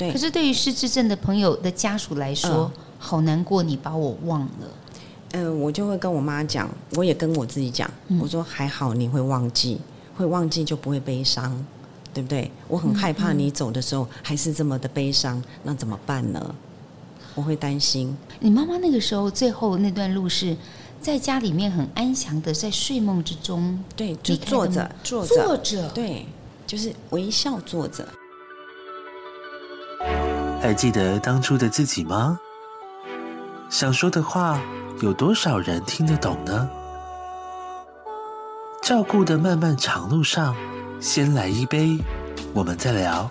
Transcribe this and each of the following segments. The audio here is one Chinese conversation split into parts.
对。可是对于失智症的朋友的家属来说，嗯、好难过，你把我忘了。嗯、呃，我就会跟我妈讲，我也跟我自己讲，嗯、我说还好你会忘记，会忘记就不会悲伤，对不对？我很害怕你走的时候还是这么的悲伤，嗯、那怎么办呢？我会担心。你妈妈那个时候最后那段路是在家里面很安详的在睡梦之中，对，就坐着坐着坐着，对，就是微笑坐着。还记得当初的自己吗？想说的话，有多少人听得懂呢？照顾的漫漫长路上，先来一杯，我们再聊。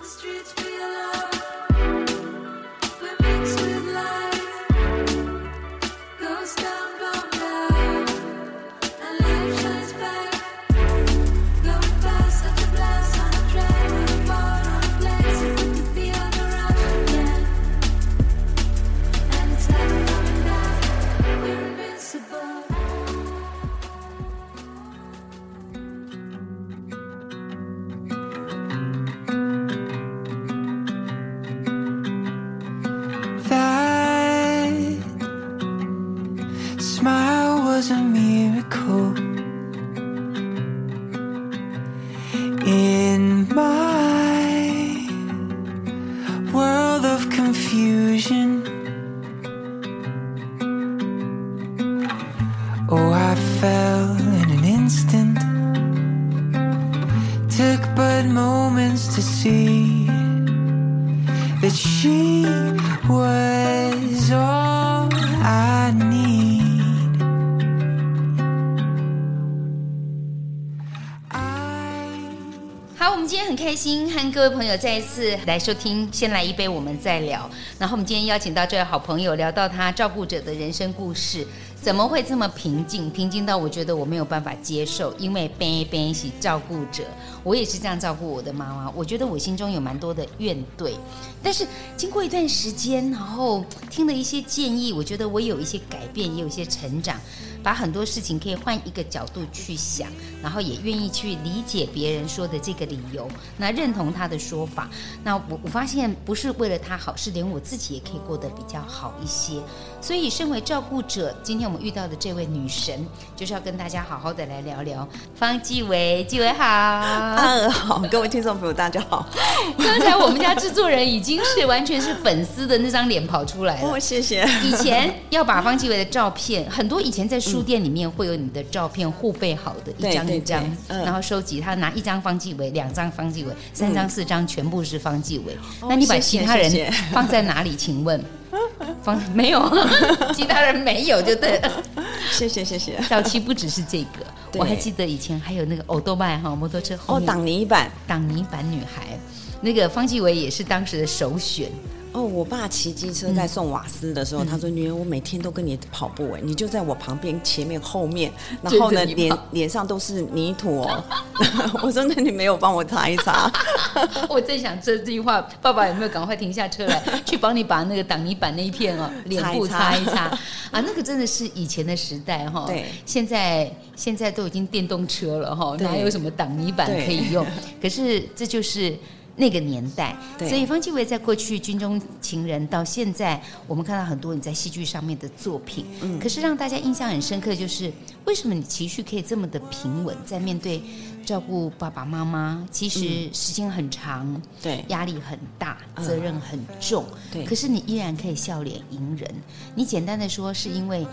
各位朋友，再一次来收听，先来一杯，我们再聊。然后我们今天邀请到这位好朋友，聊到他照顾者的人生故事。怎么会这么平静？平静到我觉得我没有办法接受，因为边边一起照顾者，我也是这样照顾我的妈妈。我觉得我心中有蛮多的怨怼，但是经过一段时间，然后听了一些建议，我觉得我有一些改变，也有一些成长，把很多事情可以换一个角度去想，然后也愿意去理解别人说的这个理由，那认同他的说法。那我我发现不是为了他好，是连我自己也可以过得比较好一些。所以身为照顾者，今天。我们遇到的这位女神，就是要跟大家好好的来聊聊方继伟。继伟好，嗯，好，各位听众朋友大家好。刚才我们家制作人已经是完全是粉丝的那张脸跑出来了，哦，谢谢。以前要把方继伟的照片，很多以前在书店里面会有你的照片互备好的，一张一张，然后收集。他拿一张方季惟，两张方季惟，三张四张全部是方季惟。那你把其他人 放在哪里？请问？方没有，其他人没有就对了。谢谢谢谢。早期不只是这个，我还记得以前还有那个欧多麦哈摩托车后哦，挡泥板，挡泥板女孩，那个方季惟也是当时的首选。哦，我爸骑机车在送瓦斯的时候，嗯、他说：“女儿，我每天都跟你跑步哎，你就在我旁边、前面、后面，然后呢，脸脸上都是泥土哦。”我说：“那你没有帮我擦一擦？” 我在想这句话，爸爸有没有赶快停下车来，去帮你把那个挡泥板那一片哦，脸部擦一擦，擦一擦啊？那个真的是以前的时代哈。对，现在现在都已经电动车了哈，哪有什么挡泥板可以用？可是这就是。那个年代，所以方季惟在过去军中情人到现在，我们看到很多你在戏剧上面的作品。嗯，可是让大家印象很深刻，就是为什么你情绪可以这么的平稳，在面对照顾爸爸妈妈，其实时间很长，对，压力很大，责任很重，对。可是你依然可以笑脸迎人。你简单的说，是因为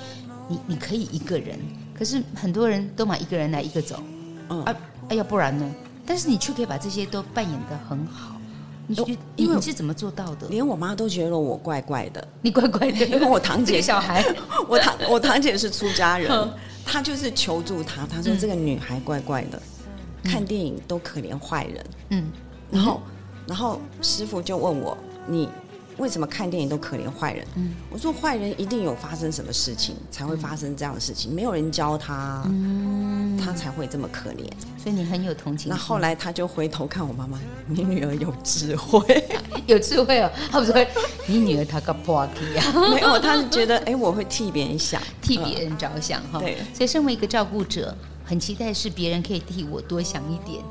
你你可以一个人，可是很多人都嘛一个人来一个走，嗯啊，哎要不然呢？但是你却可以把这些都扮演的很好，你觉得因为你是怎么做到的？连我妈都觉得我怪怪的，你怪怪的，因为我堂姐。小孩，我堂我堂姐是出家人，她就是求助她，她说这个女孩怪怪的，看电影都可怜坏人，嗯，然后然后师傅就问我你。为什么看电影都可怜坏人？嗯，我说坏人一定有发生什么事情才会发生这样的事情，没有人教他，嗯，他才会这么可怜。所以你很有同情。那后来他就回头看我妈妈，你女儿有智慧，有智慧哦。他不是说你女儿她个破皮啊？没有，他是觉得哎，我会替别人想，替别人着想哈。对，所以身为一个照顾者，很期待是别人可以替我多想一点。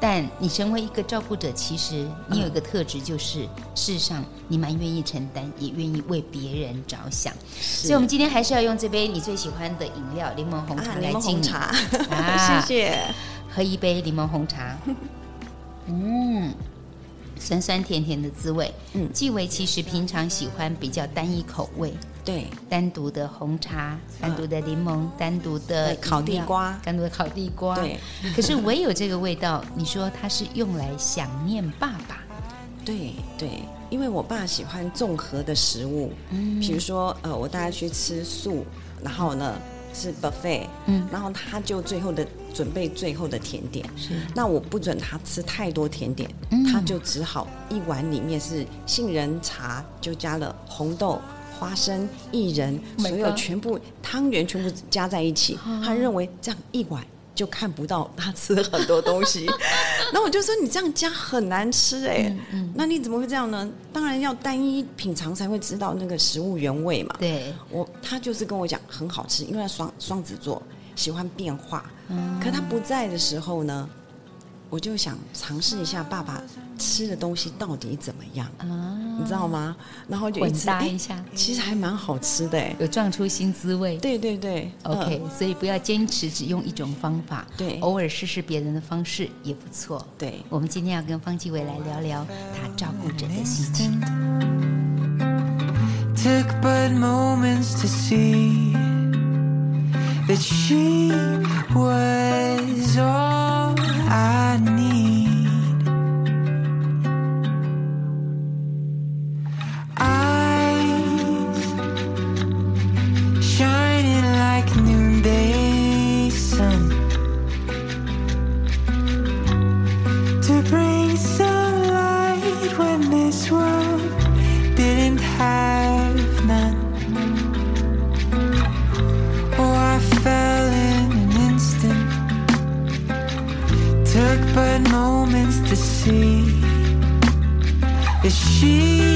但你成为一个照顾者，其实你有一个特质，就是、嗯、事实上你蛮愿意承担，也愿意为别人着想。所以，我们今天还是要用这杯你最喜欢的饮料——柠檬红茶来敬你。啊，谢谢。喝一杯柠檬红茶。嗯。酸酸甜甜的滋味，嗯，纪伟其实平常喜欢比较单一口味，对，单独的红茶，单独的柠檬，嗯、单独的烤地瓜，单独的烤地瓜，对。可是唯有这个味道，你说它是用来想念爸爸，对对，因为我爸喜欢综合的食物，嗯，比如说呃，我带他去吃素，然后呢。是 buffet，嗯，然后他就最后的准备最后的甜点，是。那我不准他吃太多甜点，嗯，他就只好一碗里面是杏仁茶，就加了红豆、花生、薏仁，所有全部汤圆全部加在一起，他认为这样一碗。就看不到他吃很多东西，那我就说你这样加很难吃哎、欸嗯嗯，那你怎么会这样呢？当然要单一品尝才会知道那个食物原味嘛。对，我他就是跟我讲很好吃，因为他双双子座喜欢变化，嗯，可他不在的时候呢？我就想尝试一下爸爸吃的东西到底怎么样啊？你知道吗？然后就一搭一下，欸、其实还蛮好吃的，有撞出新滋味。对对对，OK，、嗯、所以不要坚持只用一种方法，对，偶尔试试别人的方式也不错。对，我们今天要跟方继伟来聊聊他照顾者的心情。Took but moments to see that she was all I need. She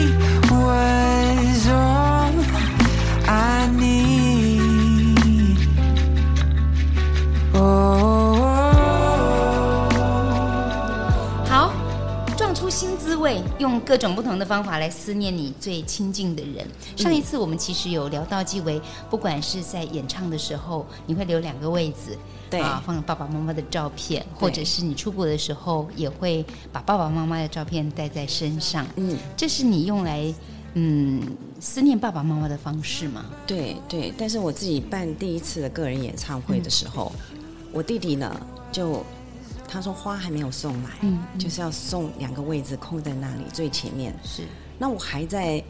各种不同的方法来思念你最亲近的人。上一次我们其实有聊到纪维，不管是在演唱的时候，你会留两个位置。对啊，放爸爸妈妈的照片，或者是你出国的时候，也会把爸爸妈妈的照片带在身上。嗯，这是你用来嗯思念爸爸妈妈的方式吗？对对，但是我自己办第一次的个人演唱会的时候，嗯、我弟弟呢就他说花还没有送来，嗯，就是要送两个位置空在那里最前面。是，那我还在。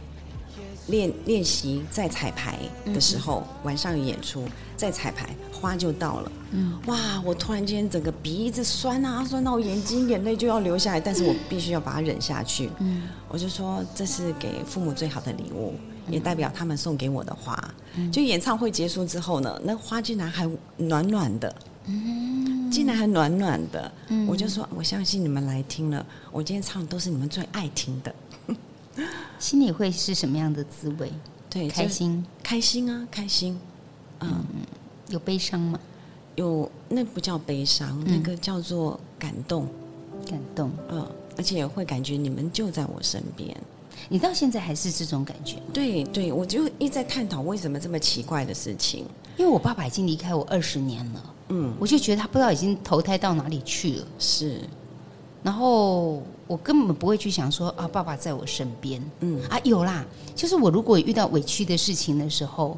练练习在彩排的时候，嗯、晚上有演出，在彩排花就到了。嗯，哇！我突然间整个鼻子酸啊，酸到我眼睛眼泪就要流下来，但是我必须要把它忍下去。嗯，我就说这是给父母最好的礼物，嗯、也代表他们送给我的花。嗯、就演唱会结束之后呢，那花竟然还暖暖的，嗯，竟然还暖暖的。嗯，我就说我相信你们来听了，我今天唱的都是你们最爱听的。心里会是什么样的滋味？对，开心，开心啊，开心。嗯，嗯，有悲伤吗？有，那不叫悲伤，嗯，那个叫做感动。感动，嗯，而且会感觉你们就在我身边。你到现在还是这种感觉？对对，我就一直在探讨为什么这么奇怪的事情。因为我爸爸已经离开我二十年了，嗯，我就觉得他不知道已经投胎到哪里去了。是。然后我根本不会去想说啊，爸爸在我身边，嗯。啊有啦，就是我如果遇到委屈的事情的时候，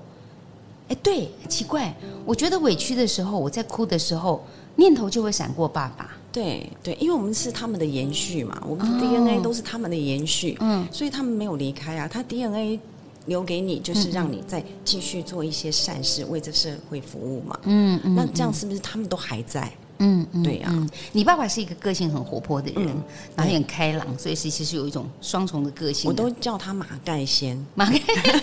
哎，对，奇怪，我觉得委屈的时候，我在哭的时候，念头就会闪过爸爸。对对，因为我们是他们的延续嘛，我们的 DNA 都是他们的延续，嗯，所以他们没有离开啊，他 DNA 留给你就是让你再继续做一些善事，为这社会服务嘛，嗯嗯，那这样是不是他们都还在？嗯，对呀、啊嗯。你爸爸是一个个性很活泼的人，嗯、然后也很开朗，所以其实是有一种双重的个性的。我都叫他马盖先。马盖，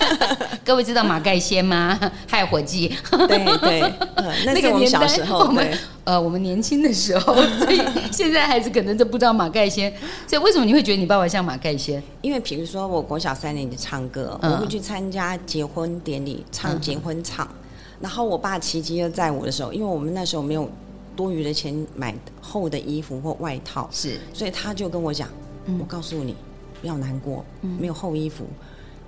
各位知道马盖先吗？害伙计。对对、呃，那个我们小时候。我们呃，我们年轻的时候，所以现在孩子可能都不知道马盖先。所以为什么你会觉得你爸爸像马盖先？因为比如说，我国小三年级唱歌，嗯、我会去参加结婚典礼，唱结婚唱、嗯。然后我爸骑机车载我的时候，因为我们那时候没有。多余的钱买厚的衣服或外套，是，所以他就跟我讲，嗯、我告诉你，不要难过，嗯、没有厚衣服，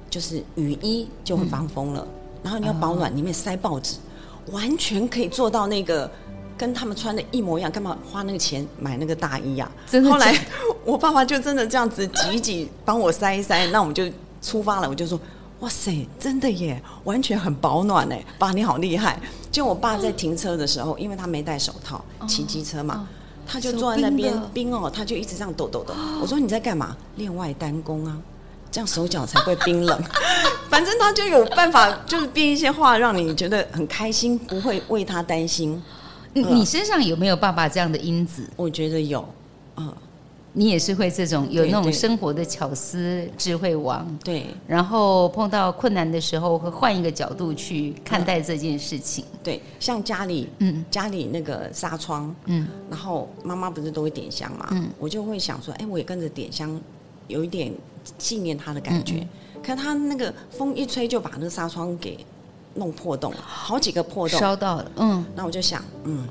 就是雨衣就会防风了，嗯、然后你要保暖，里面塞报纸，哦、完全可以做到那个跟他们穿的一模一样，干嘛花那个钱买那个大衣啊？真的，后来 我爸爸就真的这样子挤一挤，帮我塞一塞，那我们就出发了。我就说。哇塞，真的耶，完全很保暖哎！爸，你好厉害！就我爸在停车的时候，因为他没戴手套，骑机车嘛，他就坐在那边冰哦，他就一直这样抖抖抖。我说你在干嘛？练外单功啊，这样手脚才会冰冷。反正他就有办法，就是编一些话，让你觉得很开心，不会为他担心。你身上有没有爸爸这样的因子？我觉得有，嗯。你也是会这种有那种生活的巧思、智慧王，对。然后碰到困难的时候，会换一个角度去看待这件事情。对，像家里，嗯，家里那个纱窗，嗯，然后妈妈不是都会点香嘛，嗯，我就会想说，哎，我也跟着点香，有一点纪念他的感觉。可他那个风一吹，就把那个纱窗给弄破洞了，好几个破洞，烧到了。嗯，那我就想，嗯，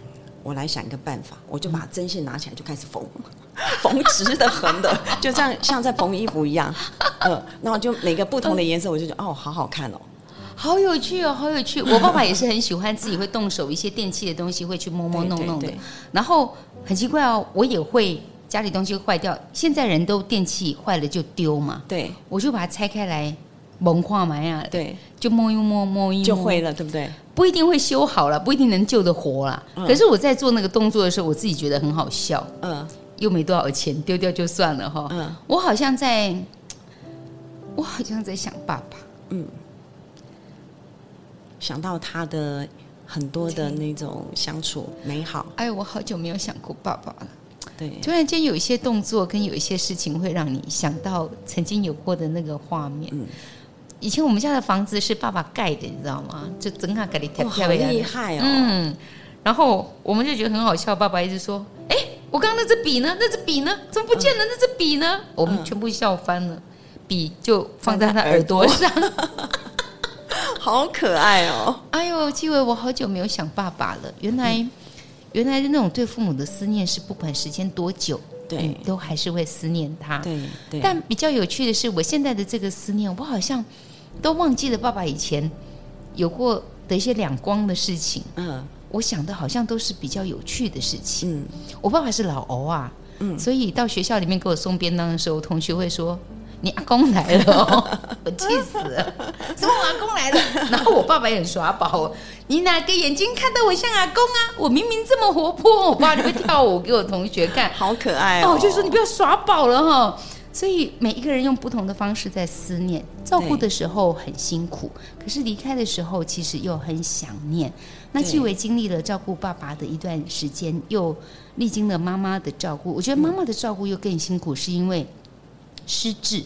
我来想一个办法，我就把针线拿起来就开始缝。缝直的、横的，就这样像在缝衣服一样，嗯、呃，然后就每个不同的颜色，我就觉得哦，好好看哦，好有趣哦，好有趣。我爸爸也是很喜欢自己会动手一些电器的东西，会去摸摸弄弄的。然后很奇怪哦，我也会家里东西坏掉，现在人都电器坏了就丢嘛，对，我就把它拆开来蒙化嘛呀，对，就摸一摸摸一摸，就会了，对不对？不一定会修好了，不一定能救得活了。嗯、可是我在做那个动作的时候，我自己觉得很好笑，嗯。又没多少钱，丢掉就算了哈。嗯，我好像在，我好像在想爸爸。嗯，想到他的很多的那种相处美好。哎，我好久没有想过爸爸了。对，突然间有一些动作跟有一些事情会让你想到曾经有过的那个画面。嗯，以前我们家的房子是爸爸盖的，你知道吗？就整个给你贴好厉害哦。嗯，然后我们就觉得很好笑，爸爸一直说：“哎。”我刚刚那支笔呢？那支笔呢？怎么不见了？嗯、那支笔呢？我们全部笑翻了，笔就放在他耳朵上，好可爱哦！哎呦，纪委，我好久没有想爸爸了。原来，嗯、原来那种对父母的思念是不管时间多久，对、嗯，都还是会思念他。对，对。但比较有趣的是，我现在的这个思念，我好像都忘记了爸爸以前有过的一些两光的事情。嗯。我想的好像都是比较有趣的事情。嗯，我爸爸是老欧啊，嗯，所以到学校里面给我送便当的时候，同学会说：“你阿公来了哦。”我气死了，什么我阿公来了？然后我爸爸也很耍宝，你哪个眼睛看到我像阿公啊？我明明这么活泼，我爸就会跳舞给我同学看，好可爱哦。我就说你不要耍宝了哈。所以每一个人用不同的方式在思念，照顾的时候很辛苦，可是离开的时候其实又很想念。那纪委经历了照顾爸爸的一段时间，又历经了妈妈的照顾。我觉得妈妈的照顾又更辛苦，是因为失智。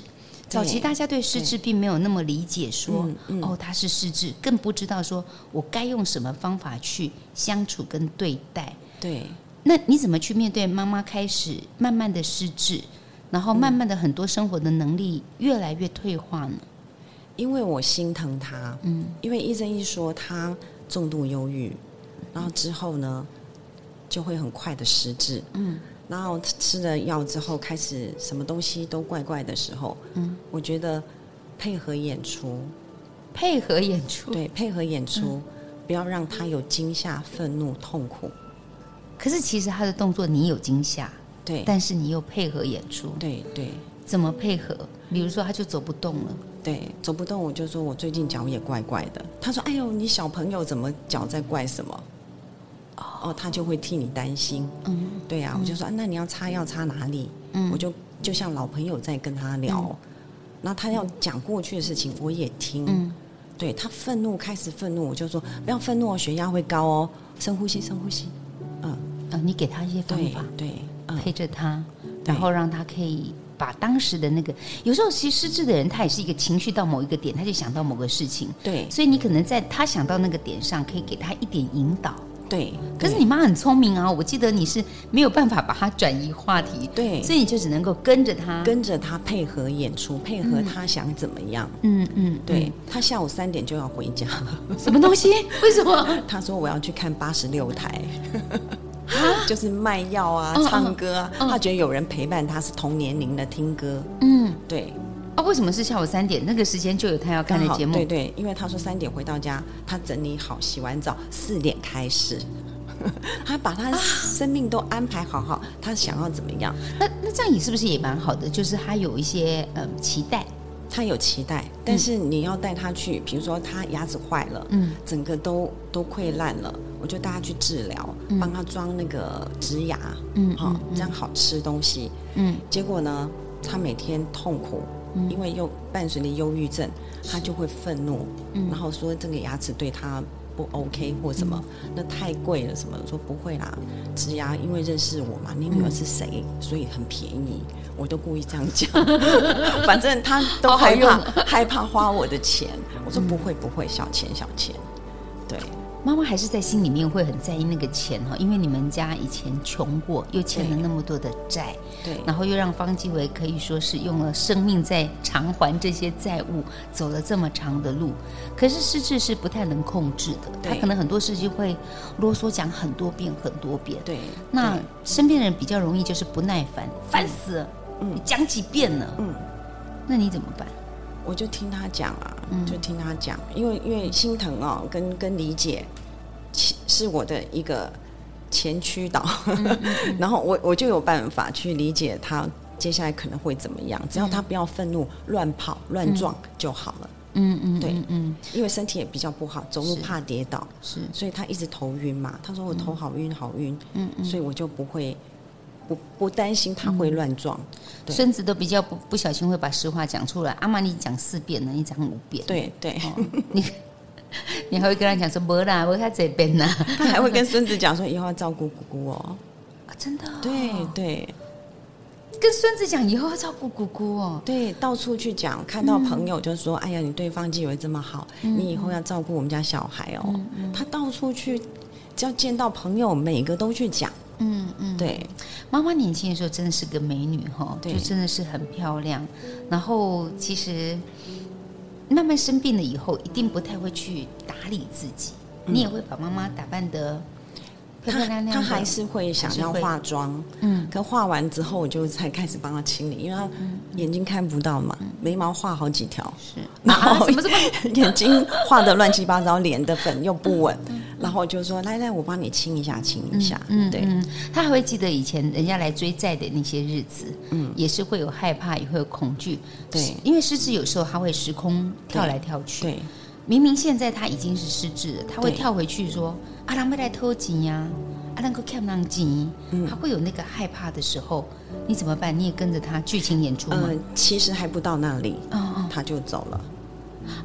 早期大家对失智并没有那么理解说，说、嗯嗯、哦他是失智，更不知道说我该用什么方法去相处跟对待。对，那你怎么去面对妈妈开始慢慢的失智？然后慢慢的，很多生活的能力越来越退化呢。因为我心疼他，嗯，因为医生一说他重度忧郁，然后之后呢，就会很快的失智，嗯，然后吃了药之后，开始什么东西都怪怪的时候，嗯，我觉得配合演出，配合演出，对，配合演出，嗯，不要让他有惊吓、愤怒、痛苦。可是其实他的动作，你有惊吓。对，但是你又配合演出，对对，怎么配合？比如说，他就走不动了，对，走不动，我就说我最近脚也怪怪的。他说：“哎呦，你小朋友怎么脚在怪什么？”哦，他就会替你担心。嗯，对呀，我就说：“那你要擦药擦哪里？”嗯，我就就像老朋友在跟他聊，那他要讲过去的事情，我也听。嗯，对，他愤怒开始愤怒，我就说：“不要愤怒哦，血压会高哦，深呼吸，深呼吸。”嗯，啊，你给他一些方法，对。陪着他，然后让他可以把当时的那个，有时候其实失智的人，他也是一个情绪到某一个点，他就想到某个事情。对，所以你可能在他想到那个点上，可以给他一点引导。对，可是你妈很聪明啊，我记得你是没有办法把他转移话题，对，所以你就只能够跟着他，跟着他配合演出，配合他想怎么样。嗯嗯，对，他下午三点就要回家了。什么东西？为什么？他说我要去看八十六台。就是卖药啊、唱歌啊，他觉得有人陪伴他是同年龄的听歌。嗯，对。啊，为什么是下午三点？那个时间就有他要看的节目。对对，因为他说三点回到家，他整理好、洗完澡，四点开始。他把他生命都安排好好，他想要怎么样？那那这样也是不是也蛮好的？就是他有一些嗯期待，他有期待，但是你要带他去，比如说他牙齿坏了，嗯，整个都都溃烂了，我就带他去治疗，帮他装那个植牙，嗯，好，这样好吃东西，嗯，结果呢，他每天痛苦，因为又伴随着忧郁症，他就会愤怒，然后说这个牙齿对他。不 OK 或什么，那太贵了什么？说不会啦，植牙因为认识我嘛，你女儿是谁，所以很便宜，我都故意这样讲。反正他都害怕害怕花我的钱，我说不会不会，小钱小钱，对。妈妈还是在心里面会很在意那个钱哈，因为你们家以前穷过，又欠了那么多的债，对，然后又让方季惟可以说是用了生命在偿还这些债务，走了这么长的路。可是失智是不太能控制的，他可能很多事情会啰嗦讲很多遍很多遍。对，那身边的人比较容易就是不耐烦，烦死了，嗯，讲几遍了，嗯，那你怎么办？我就听他讲啊，就听他讲，因为因为心疼哦，跟跟理解，是我的一个前驱导，然后我我就有办法去理解他接下来可能会怎么样，只要他不要愤怒、乱跑、乱撞就好了。嗯嗯，对，嗯，因为身体也比较不好，走路怕跌倒，是，所以他一直头晕嘛。他说我头好晕好晕，嗯嗯，所以我就不会。不不担心他会乱撞，孙子都比较不不小心会把实话讲出来。阿妈，你讲四遍了，你讲五遍，对对，你你还会跟他讲说没啦，我在这边呢。他还会跟孙子讲说以后要照顾姑姑哦。啊，真的？对对，跟孙子讲以后要照顾姑姑哦。对，到处去讲，看到朋友就说：“哎呀，你对方纪委这么好，你以后要照顾我们家小孩哦。”他到处去，只要见到朋友，每个都去讲。嗯嗯，对，妈妈年轻的时候真的是个美女哈，就真的是很漂亮。然后其实慢慢生病了以后，一定不太会去打理自己，嗯、你也会把妈妈打扮得。他他还是会想要化妆，嗯，可化完之后我就才开始帮他清理，因为他眼睛看不到嘛，眉毛画好几条，是，然后 眼睛画的乱七八糟，脸的粉又不稳，然后就说来来，我帮你清一下，清一下，嗯，对，他还会记得以前人家来追债的那些日子，嗯，也是会有害怕，也会有恐惧，对，因为失智有时候他会时空跳来跳去，对。明明现在他已经是失智了，他会跳回去说：“阿郎没来偷钱呀，阿郎个看不上钱。”他会有那个害怕的时候，你怎么办？你也跟着他剧情演出吗？嗯，其实还不到那里，哦，他就走了。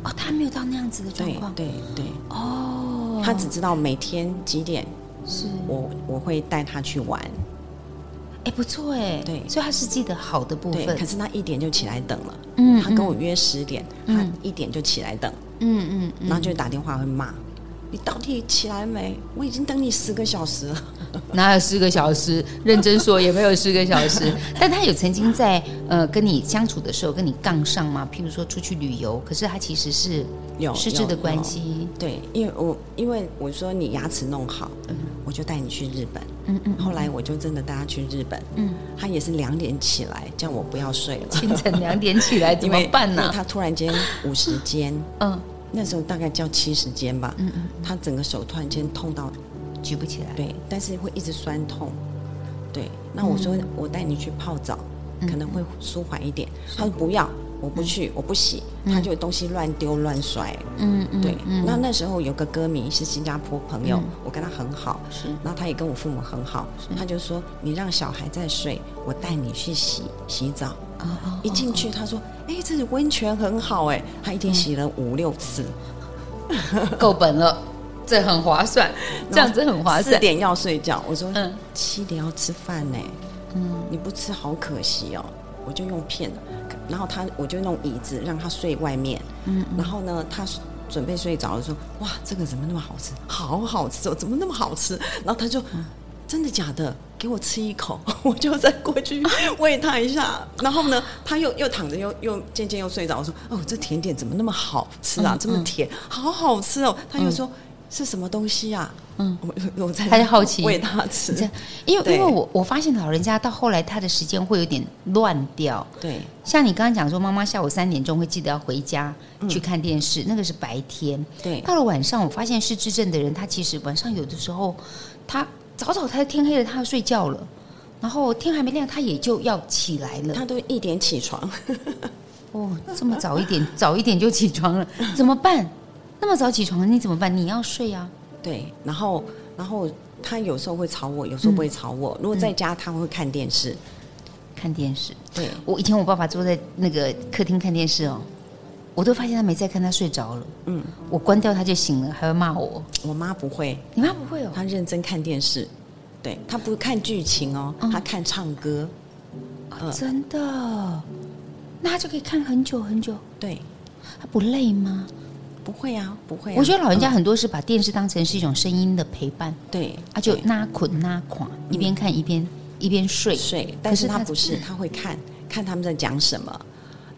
哦，他没有到那样子的状况，对对。哦，他只知道每天几点是我我会带他去玩。哎，不错哎，对，所以他是记得好的部分。可是他一点就起来等了，嗯，他跟我约十点，他一点就起来等。嗯嗯，然后就打电话会骂，你到底起来没？我已经等你十个小时了。哪有四个小时？认真说也没有四个小时。但他有曾经在呃跟你相处的时候跟你杠上吗？譬如说出去旅游，可是他其实是有失智的关系。对，因为我因为我说你牙齿弄好，嗯，我就带你去日本。嗯嗯。后来我就真的带他去日本。嗯。他也是两点起来叫我不要睡了。清晨两点起来怎么办呢？他突然间五十肩。嗯。那时候大概叫七十间吧，嗯嗯，他整个手突然间痛到举不起来，对，但是会一直酸痛，对。那我说我带你去泡澡，可能会舒缓一点。他说不要，我不去，我不洗，他就东西乱丢乱摔，嗯嗯，对。那那时候有个歌迷是新加坡朋友，我跟他很好，是，然后他也跟我父母很好，他就说你让小孩在睡，我带你去洗洗澡。一进去他说。哎，这里温泉很好哎，他一天洗了五六次，够本了，这很划算，这样子很划算。四点要睡觉，我说嗯，七点要吃饭呢，嗯，你不吃好可惜哦。我就用骗，然后他我就弄椅子让他睡外面，嗯，然后呢，他准备睡着了，说哇，这个怎么那么好吃，好好吃哦，怎么那么好吃？然后他就。真的假的？给我吃一口，我就再过去喂他一下。然后呢，他又又躺着，又又渐渐又睡着。我说：“哦，这甜点怎么那么好吃啊？这么甜，好好吃哦。”他又说：“是什么东西啊？嗯，我 我在他就好奇喂他吃，因为因为我我发现老人家到后来他的时间会有点乱掉。对，像你刚刚讲说，妈妈下午三点钟会记得要回家去看电视，那个是白天。对，到了晚上，我发现失智症的人，他其实晚上有的时候，他早早他天黑了，他要睡觉了，然后天还没亮，他也就要起来了。他都一点起床。哦，这么早一点，早一点就起床了，怎么办？那么早起床，你怎么办？你要睡啊。对，然后，然后他有时候会吵我，有时候不会吵我。嗯、如果在家，他会看电视，看电视。对，我以前我爸爸坐在那个客厅看电视哦，我都发现他没在看，他睡着了。嗯，我关掉他就醒了，还会骂我。我妈不会，你妈不会哦，她认真看电视。对，她不看剧情哦，她、嗯、看唱歌。哦、真的？那他就可以看很久很久。对，他不累吗？不会啊，不会、啊。我觉得老人家很多是把电视当成是一种声音的陪伴，对，啊，就拉捆拉垮，一边看一边一边睡睡。但是他不是，他会看看他们在讲什么。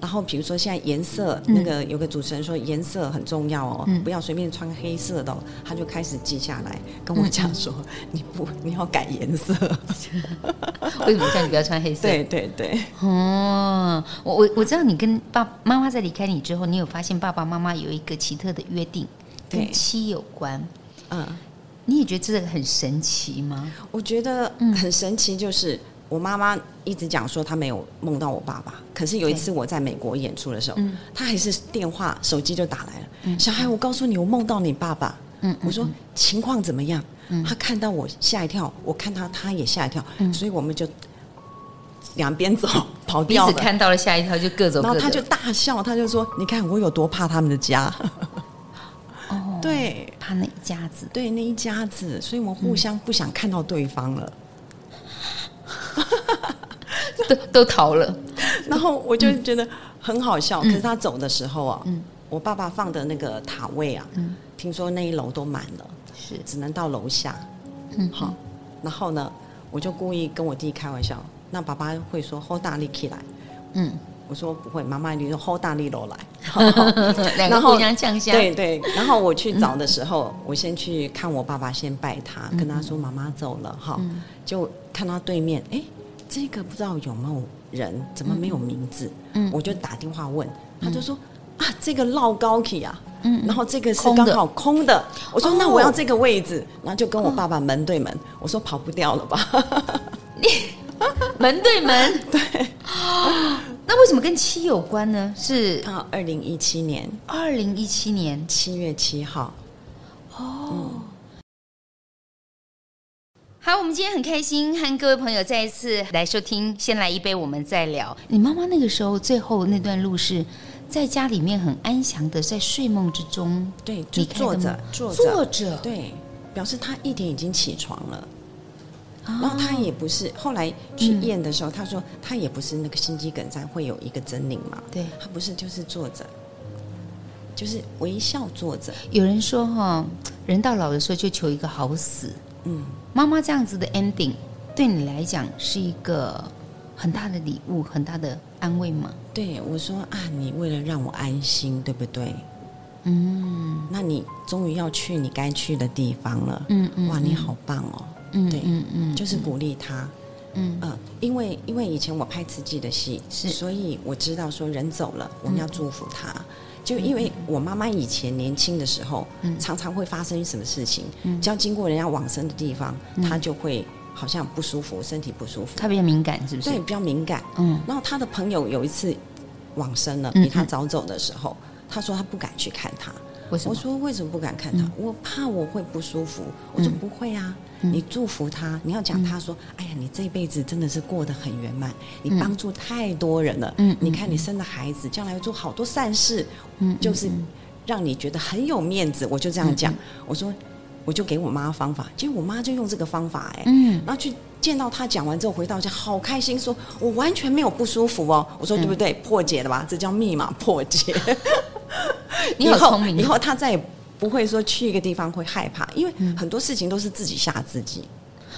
然后比如说现在颜色，那个有个主持人说颜色很重要哦，不要随便穿黑色的，他就开始记下来跟我讲说，你不你要改颜色。为什么叫你不要穿黑色？对对对。哦，我我我知道你跟爸妈妈在离开你之后，你有发现爸爸妈妈有一个奇特的约定，跟七有关。嗯，你也觉得这个很神奇吗？我觉得很神奇，就是。我妈妈一直讲说她没有梦到我爸爸，可是有一次我在美国演出的时候，她还是电话手机就打来了。小孩，我告诉你，我梦到你爸爸。我说情况怎么样？他看到我吓一跳，我看他他也吓一跳，所以我们就两边走跑掉了。彼此看到了吓一跳，就各走各的。然后他就大笑，他就说：“你看我有多怕他们的家。”哦，对，怕那一家子，对那一家子，所以我们互相不想看到对方了。都都逃了，然后我就觉得很好笑。可是他走的时候啊，我爸爸放的那个塔位啊，听说那一楼都满了，是。只能到楼下。嗯，好，然后呢，我就故意跟我弟开玩笑，那爸爸会说 “hold 大力起来”，嗯，我说不会，妈妈你说 “hold 大力楼来”，两个互相呛下。对对，然后我去找的时候，我先去看我爸爸，先拜他，跟他说妈妈走了哈，就看到对面，哎。这个不知道有没有人，怎么没有名字？嗯，我就打电话问，他就说啊，这个绕高起啊，嗯，然后这个是刚好空的。我说那我要这个位置，然后就跟我爸爸门对门。我说跑不掉了吧？你 门对门，对。那为什么跟七有关呢？是啊，二零一七年，二零一七年七月七号。哦。好，我们今天很开心和各位朋友再一次来收听。先来一杯，我们再聊。你妈妈那个时候最后那段路是在家里面很安详的在睡梦之中，对，就坐着坐着坐着，对，表示她一点已经起床了。然后他也不是后来去验的时候，他说他也不是那个心肌梗塞会有一个狰狞嘛，对，他不是就是坐着，就是微笑坐着。有人说哈，人到老的时候就求一个好死，嗯。妈妈这样子的 ending，对你来讲是一个很大的礼物，很大的安慰吗？对，我说啊，你为了让我安心，对不对？嗯，那你终于要去你该去的地方了。嗯嗯，哇，你好棒哦。嗯，对，嗯嗯，就是鼓励他。嗯嗯，因为因为以前我拍慈济的戏，是，所以我知道说人走了，我们要祝福他。就因为我妈妈以前年轻的时候，嗯常常会发生什么事情，嗯只要经过人家往生的地方，她就会好像不舒服，身体不舒服。她比较敏感，是不是？对，比较敏感。嗯。然后她的朋友有一次往生了，比她早走的时候，她说她不敢去看他。我说为什么不敢看他？我怕我会不舒服。我说不会啊。你祝福他，你要讲他说：“哎呀，你这辈子真的是过得很圆满，你帮助太多人了。嗯，你看你生的孩子将来会做好多善事，嗯，就是让你觉得很有面子。”我就这样讲，我说我就给我妈方法，结果我妈就用这个方法，哎，嗯，然后去见到他讲完之后回到家，好开心，说我完全没有不舒服哦。我说对不对？破解了吧？这叫密码破解。你好聪明，以后他再也。不会说去一个地方会害怕，因为很多事情都是自己吓自己。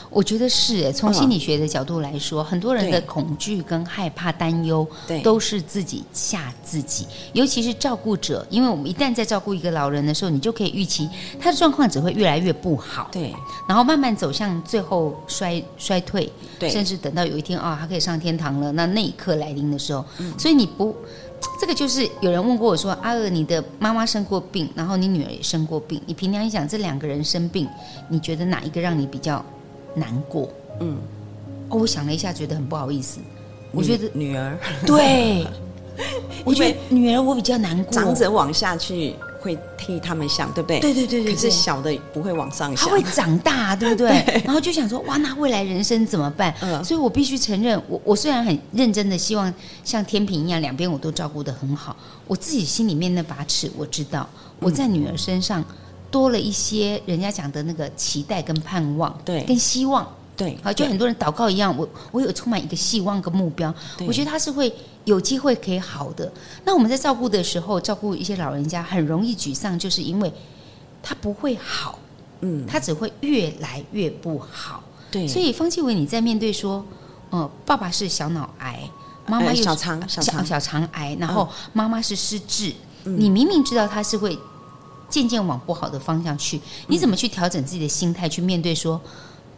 我觉得是诶，从心理学的角度来说，嗯、很多人的恐惧跟害怕、担忧，对，都是自己吓自己。尤其是照顾者，因为我们一旦在照顾一个老人的时候，你就可以预期他的状况只会越来越不好，对，然后慢慢走向最后衰衰退，对，甚至等到有一天啊、哦，他可以上天堂了，那那一刻来临的时候，嗯、所以你不。这个就是有人问过我说：“阿娥，你的妈妈生过病，然后你女儿也生过病，你平常一想这两个人生病，你觉得哪一个让你比较难过？”嗯，哦，我想了一下，觉得很不好意思。我觉得女儿对，我觉得 女儿我比较难过。长者往下去。会替他们想，对不对？对对对对。可是小的不会往上想，他会长大，对不对？对，然后就想说，哇，那未来人生怎么办？嗯，所以我必须承认，我我虽然很认真的希望像天平一样，两边我都照顾的很好，我自己心里面那把尺，我知道我在女儿身上多了一些人家讲的那个期待跟盼望，对，跟希望。对，好，就很多人祷告一样，我我有充满一个希望跟目标，我觉得他是会有机会可以好的。那我们在照顾的时候，照顾一些老人家很容易沮丧，就是因为他不会好，嗯，他只会越来越不好。对，所以方继伟你在面对说，呃，爸爸是小脑癌，妈妈有小肠小肠。小肠癌，然后妈妈是失智，你明明知道他是会渐渐往不好的方向去，你怎么去调整自己的心态去面对说？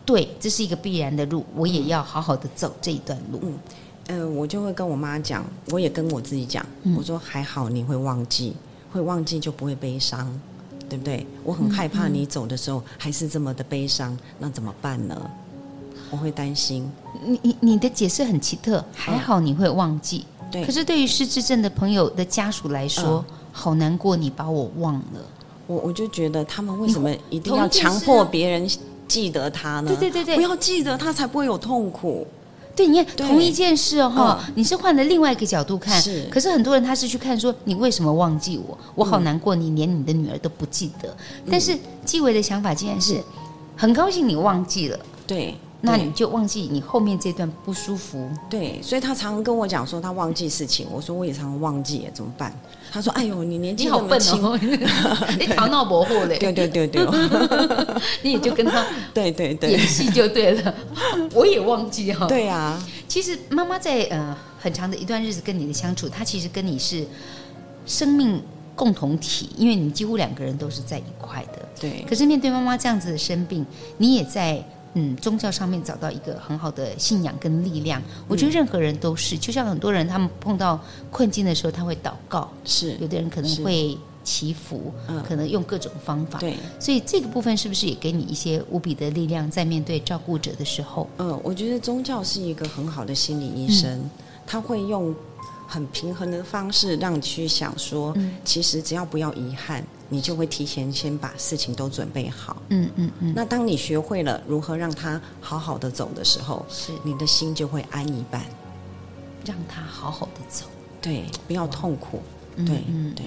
对，这是一个必然的路，我也要好好的走这一段路。嗯，呃，我就会跟我妈讲，我也跟我自己讲，嗯、我说还好你会忘记，会忘记就不会悲伤，对不对？我很害怕你走的时候还是这么的悲伤，那怎么办呢？我会担心。你你你的解释很奇特，还好你会忘记。对、嗯，可是对于失智症的朋友的家属来说，嗯、好难过，你把我忘了。我我就觉得他们为什么一定要强迫别人？记得他呢？对对对对，不要记得他，才不会有痛苦。对，你看同一件事哦，你是换了另外一个角度看。是，可是很多人他是去看说，你为什么忘记我？我好难过，你连你的女儿都不记得。但是纪维的想法竟然是很高兴你忘记了。对。那你就忘记你后面这段不舒服。对，所以他常常跟我讲说他忘记事情，我说我也常常忘记，怎么办？他说：“哎呦，你年纪好笨哦，你头脑模糊嘞。”对对对对，你也就跟他 对对对演戏就对了。我也忘记哈。对呀，其实妈妈在呃很长的一段日子跟你的相处，她其实跟你是生命共同体，因为你几乎两个人都是在一块的。对。可是面对妈妈这样子的生病，你也在。嗯，宗教上面找到一个很好的信仰跟力量，我觉得任何人都是，就像很多人他们碰到困境的时候，他会祷告，是。有的人可能会祈福，嗯，可能用各种方法，对，所以这个部分是不是也给你一些无比的力量，在面对照顾者的时候？嗯，我觉得宗教是一个很好的心理医生，嗯，他会用很平衡的方式让你去想说，嗯，其实只要不要遗憾。你就会提前先把事情都准备好。嗯嗯嗯。那当你学会了如何让他好好的走的时候，是你的心就会安一半，让他好好的走。对，不要痛苦。对对，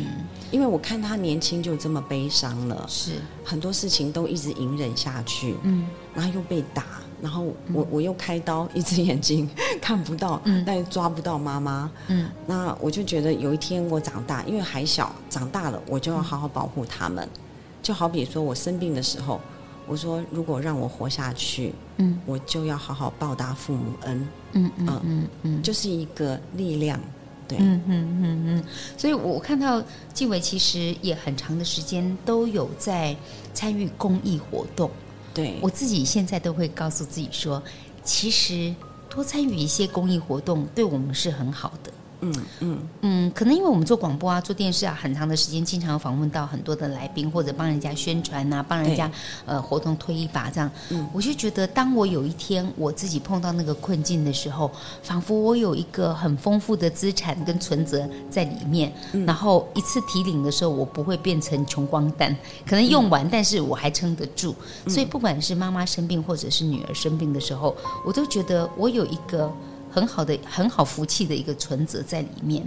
因为我看他年轻就这么悲伤了，是很多事情都一直隐忍下去。嗯，然后又被打。然后我、嗯、我又开刀，一只眼睛看不到，嗯、但抓不到妈妈。嗯，那我就觉得有一天我长大，因为还小，长大了我就要好好保护他们。嗯、就好比说我生病的时候，我说如果让我活下去，嗯，我就要好好报答父母恩。嗯嗯嗯嗯，嗯，就是一个力量。对，嗯嗯嗯嗯。所以我看到纪委其实也很长的时间都有在参与公益活动。对，我自己现在都会告诉自己说，其实多参与一些公益活动，对我们是很好的。嗯嗯嗯，可能因为我们做广播啊、做电视啊，很长的时间，经常访问到很多的来宾，或者帮人家宣传啊，帮人家呃活动推一把这样。嗯，我就觉得，当我有一天我自己碰到那个困境的时候，仿佛我有一个很丰富的资产跟存折在里面，嗯，然后一次提领的时候，我不会变成穷光蛋，可能用完，嗯，但是我还撑得住。所以，不管是妈妈生病，或者是女儿生病的时候，我都觉得我有一个。很好的、很好福气的一个存折在里面，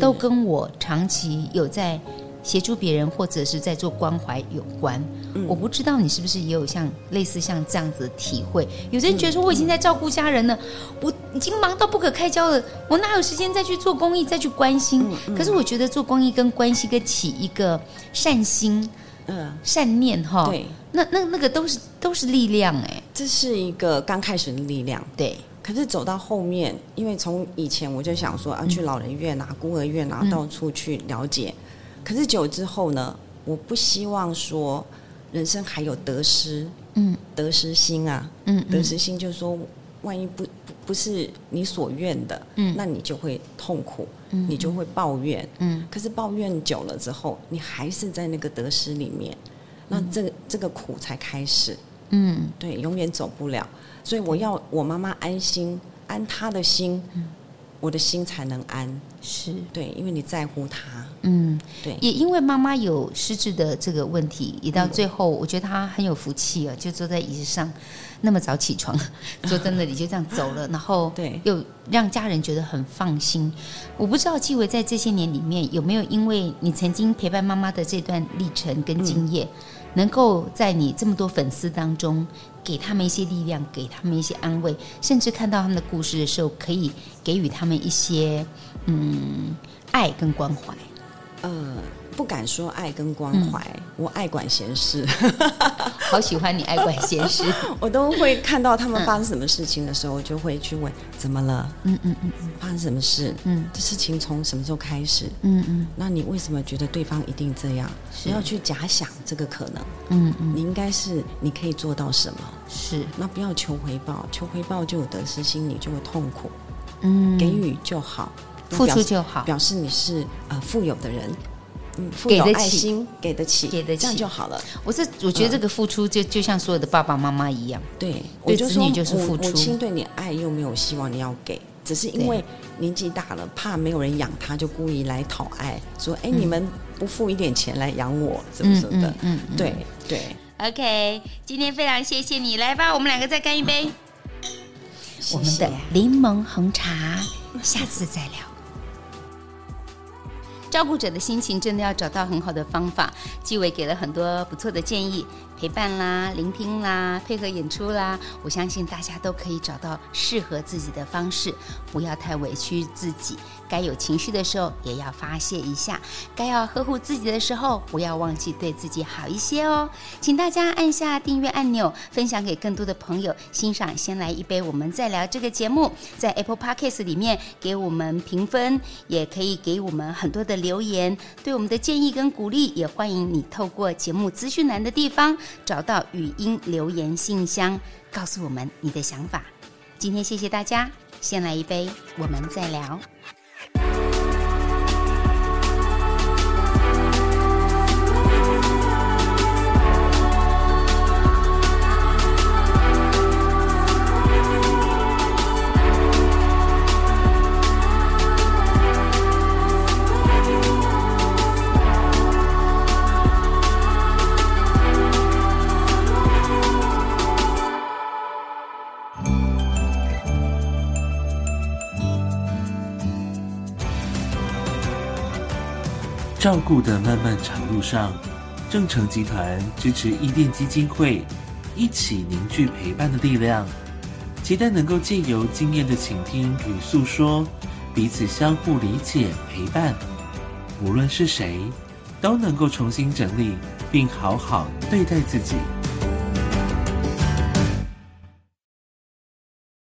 都跟我长期有在协助别人或者是在做关怀有关。嗯、我不知道你是不是也有像类似像这样子的体会？有些人觉得说我已经在照顾家人了，嗯、我已经忙到不可开交了，我哪有时间再去做公益、再去关心？可是我觉得做公益跟关心跟起一个善心、嗯善念哈，对，那那那个都是都是力量哎、欸。这是一个刚开始的力量。对。可是走到后面，因为从以前我就想说，啊，去老人院啊、嗯、孤儿院啊，到处去了解。嗯、可是久之后呢，我不希望说人生还有得失，嗯，得失心啊，嗯，得失心就是说，万一不不不是你所愿的，嗯，那你就会痛苦，嗯，你就会抱怨，嗯。可是抱怨久了之后，你还是在那个得失里面，那这个这个苦才开始，嗯，对，永远走不了。所以我要我妈妈安心，安她的心，嗯、我的心才能安。是对，因为你在乎她。嗯，对。也因为妈妈有失智的这个问题，也到最后，我觉得她很有福气啊，就坐在椅子上，那么早起床，坐在那里就这样走了，然后对，又让家人觉得很放心。我不知道纪伟在这些年里面有没有，因为你曾经陪伴妈妈的这段历程跟经验。嗯能够在你这么多粉丝当中，给他们一些力量，给他们一些安慰，甚至看到他们的故事的时候，可以给予他们一些嗯爱跟关怀，呃。不敢说爱跟关怀，嗯、我爱管闲事，好喜欢你爱管闲事。我都会看到他们发生什么事情的时候，我就会去问怎么了？嗯嗯嗯嗯，发生什么事？嗯，这事情从什么时候开始？嗯嗯，那你为什么觉得对方一定这样？不要去假想这个可能。嗯嗯，你应该是你可以做到什么？是，那不要求回报，求回报就有得失心，你就会痛苦。嗯，给予就好，付出就好，表示你是呃富有的人。嗯，给得起，给得起，给得起，这样就好了。我是我觉得这个付出就就像所有的爸爸妈妈一样，对，对子女就是付出。母亲对你爱又没有希望你要给，只是因为年纪大了，怕没有人养他，就故意来讨爱，说：“哎，你们不付一点钱来养我，怎么怎么的。”嗯，对对。OK，今天非常谢谢你，来吧，我们两个再干一杯。我们的柠檬红茶，下次再聊。照顾者的心情真的要找到很好的方法。纪委给了很多不错的建议，陪伴啦、聆听啦、配合演出啦，我相信大家都可以找到适合自己的方式，不要太委屈自己。该有情绪的时候也要发泄一下，该要呵护自己的时候，不要忘记对自己好一些哦。请大家按下订阅按钮，分享给更多的朋友欣赏。先来一杯，我们再聊这个节目，在 Apple Podcast 里面给我们评分，也可以给我们很多的留言，对我们的建议跟鼓励，也欢迎你透过节目资讯栏的地方找到语音留言信箱，告诉我们你的想法。今天谢谢大家，先来一杯，我们再聊。照顾的漫漫长路上，正诚集团支持伊甸基金会，一起凝聚陪伴的力量，期待能够借由经验的倾听与诉说，彼此相互理解陪伴。无论是谁，都能够重新整理，并好好对待自己。